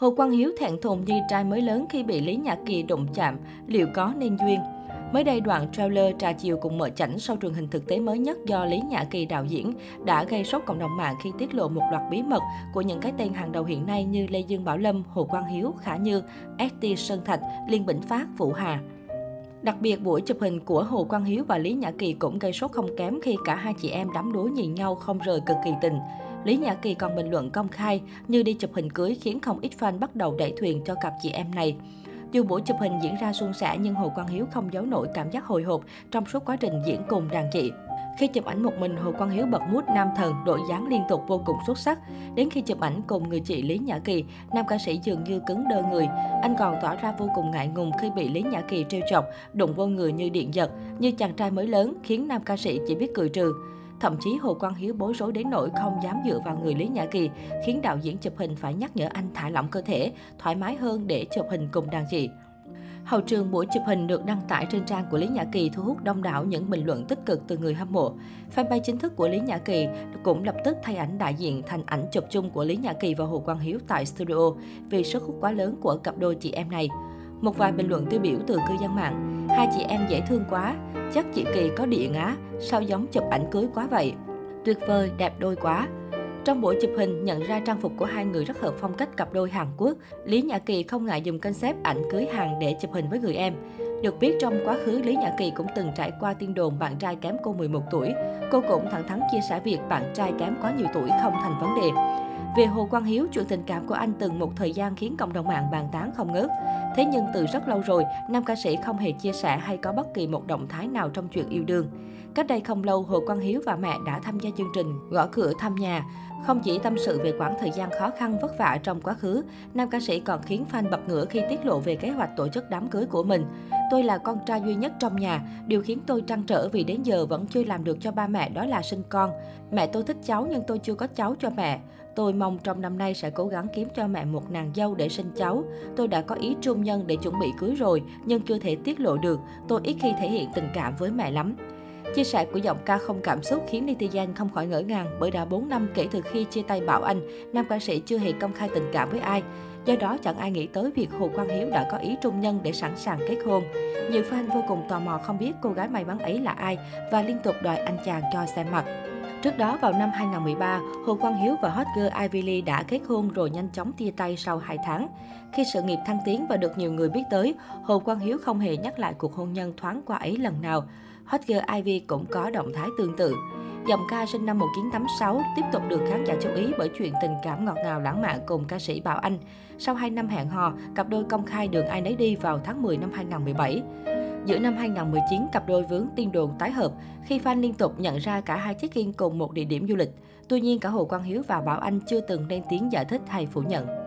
Hồ Quang Hiếu thẹn thùng như trai mới lớn khi bị Lý Nhã Kỳ đụng chạm, liệu có nên duyên? Mới đây, đoạn trailer trà chiều cùng mở chảnh sau truyền hình thực tế mới nhất do Lý Nhã Kỳ đạo diễn đã gây sốc cộng đồng mạng khi tiết lộ một loạt bí mật của những cái tên hàng đầu hiện nay như Lê Dương Bảo Lâm, Hồ Quang Hiếu, Khả Như, ST Sơn Thạch, Liên Bỉnh Phát, Vũ Hà. Đặc biệt, buổi chụp hình của Hồ Quang Hiếu và Lý Nhã Kỳ cũng gây sốt không kém khi cả hai chị em đắm đuối nhìn nhau không rời cực kỳ tình. Lý Nhã Kỳ còn bình luận công khai như đi chụp hình cưới khiến không ít fan bắt đầu đẩy thuyền cho cặp chị em này. Dù buổi chụp hình diễn ra suôn sẻ nhưng Hồ Quang Hiếu không giấu nổi cảm giác hồi hộp trong suốt quá trình diễn cùng đàn chị. Khi chụp ảnh một mình, Hồ Quang Hiếu bật mút nam thần, đội dáng liên tục vô cùng xuất sắc. Đến khi chụp ảnh cùng người chị Lý Nhã Kỳ, nam ca sĩ dường như cứng đơ người. Anh còn tỏ ra vô cùng ngại ngùng khi bị Lý Nhã Kỳ trêu chọc, đụng vô người như điện giật, như chàng trai mới lớn, khiến nam ca sĩ chỉ biết cười trừ. Thậm chí Hồ Quang Hiếu bối rối đến nỗi không dám dựa vào người Lý Nhã Kỳ, khiến đạo diễn chụp hình phải nhắc nhở anh thả lỏng cơ thể, thoải mái hơn để chụp hình cùng đàn chị. Hậu trường buổi chụp hình được đăng tải trên trang của Lý Nhã Kỳ thu hút đông đảo những bình luận tích cực từ người hâm mộ. Fanpage chính thức của Lý Nhã Kỳ cũng lập tức thay ảnh đại diện thành ảnh chụp chung của Lý Nhã Kỳ và Hồ Quang Hiếu tại studio vì sức hút quá lớn của cặp đôi chị em này. Một vài bình luận tiêu biểu từ cư dân mạng. Hai chị em dễ thương quá, chắc chị Kỳ có điện á, sao giống chụp ảnh cưới quá vậy? Tuyệt vời, đẹp đôi quá. Trong buổi chụp hình, nhận ra trang phục của hai người rất hợp phong cách cặp đôi Hàn Quốc. Lý Nhã Kỳ không ngại dùng concept ảnh cưới hàng để chụp hình với người em. Được biết trong quá khứ, Lý Nhã Kỳ cũng từng trải qua tin đồn bạn trai kém cô 11 tuổi. Cô cũng thẳng thắn chia sẻ việc bạn trai kém quá nhiều tuổi không thành vấn đề. Về Hồ Quang Hiếu, chuyện tình cảm của anh từng một thời gian khiến cộng đồng mạng bàn tán không ngớt. Thế nhưng từ rất lâu rồi, nam ca sĩ không hề chia sẻ hay có bất kỳ một động thái nào trong chuyện yêu đương. Cách đây không lâu, Hồ Quang Hiếu và mẹ đã tham gia chương trình Gõ cửa thăm nhà. Không chỉ tâm sự về quãng thời gian khó khăn vất vả trong quá khứ, nam ca sĩ còn khiến fan bật ngửa khi tiết lộ về kế hoạch tổ chức đám cưới của mình. Tôi là con trai duy nhất trong nhà, điều khiến tôi trăn trở vì đến giờ vẫn chưa làm được cho ba mẹ đó là sinh con. Mẹ tôi thích cháu nhưng tôi chưa có cháu cho mẹ. Tôi mong trong năm nay sẽ cố gắng kiếm cho mẹ một nàng dâu để sinh cháu. Tôi đã có ý trung nhân để chuẩn bị cưới rồi, nhưng chưa thể tiết lộ được. Tôi ít khi thể hiện tình cảm với mẹ lắm. Chia sẻ của giọng ca không cảm xúc khiến netizen không khỏi ngỡ ngàng bởi đã 4 năm kể từ khi chia tay Bảo Anh, nam ca sĩ chưa hề công khai tình cảm với ai. Do đó chẳng ai nghĩ tới việc Hồ Quang Hiếu đã có ý trung nhân để sẵn sàng kết hôn. Nhiều fan vô cùng tò mò không biết cô gái may mắn ấy là ai và liên tục đòi anh chàng cho xem mặt. Trước đó vào năm 2013, Hồ Quang Hiếu và hot girl Ivy Lee đã kết hôn rồi nhanh chóng chia tay sau 2 tháng. Khi sự nghiệp thăng tiến và được nhiều người biết tới, Hồ Quang Hiếu không hề nhắc lại cuộc hôn nhân thoáng qua ấy lần nào. Hot girl Ivy cũng có động thái tương tự. Dòng ca sinh năm 1986 tiếp tục được khán giả chú ý bởi chuyện tình cảm ngọt ngào lãng mạn cùng ca sĩ Bảo Anh. Sau 2 năm hẹn hò, cặp đôi công khai đường ai nấy đi vào tháng 10 năm 2017. Giữa năm 2019, cặp đôi vướng tin đồn tái hợp khi fan liên tục nhận ra cả hai check-in cùng một địa điểm du lịch. Tuy nhiên, cả Hồ Quang Hiếu và Bảo Anh chưa từng lên tiếng giải thích hay phủ nhận.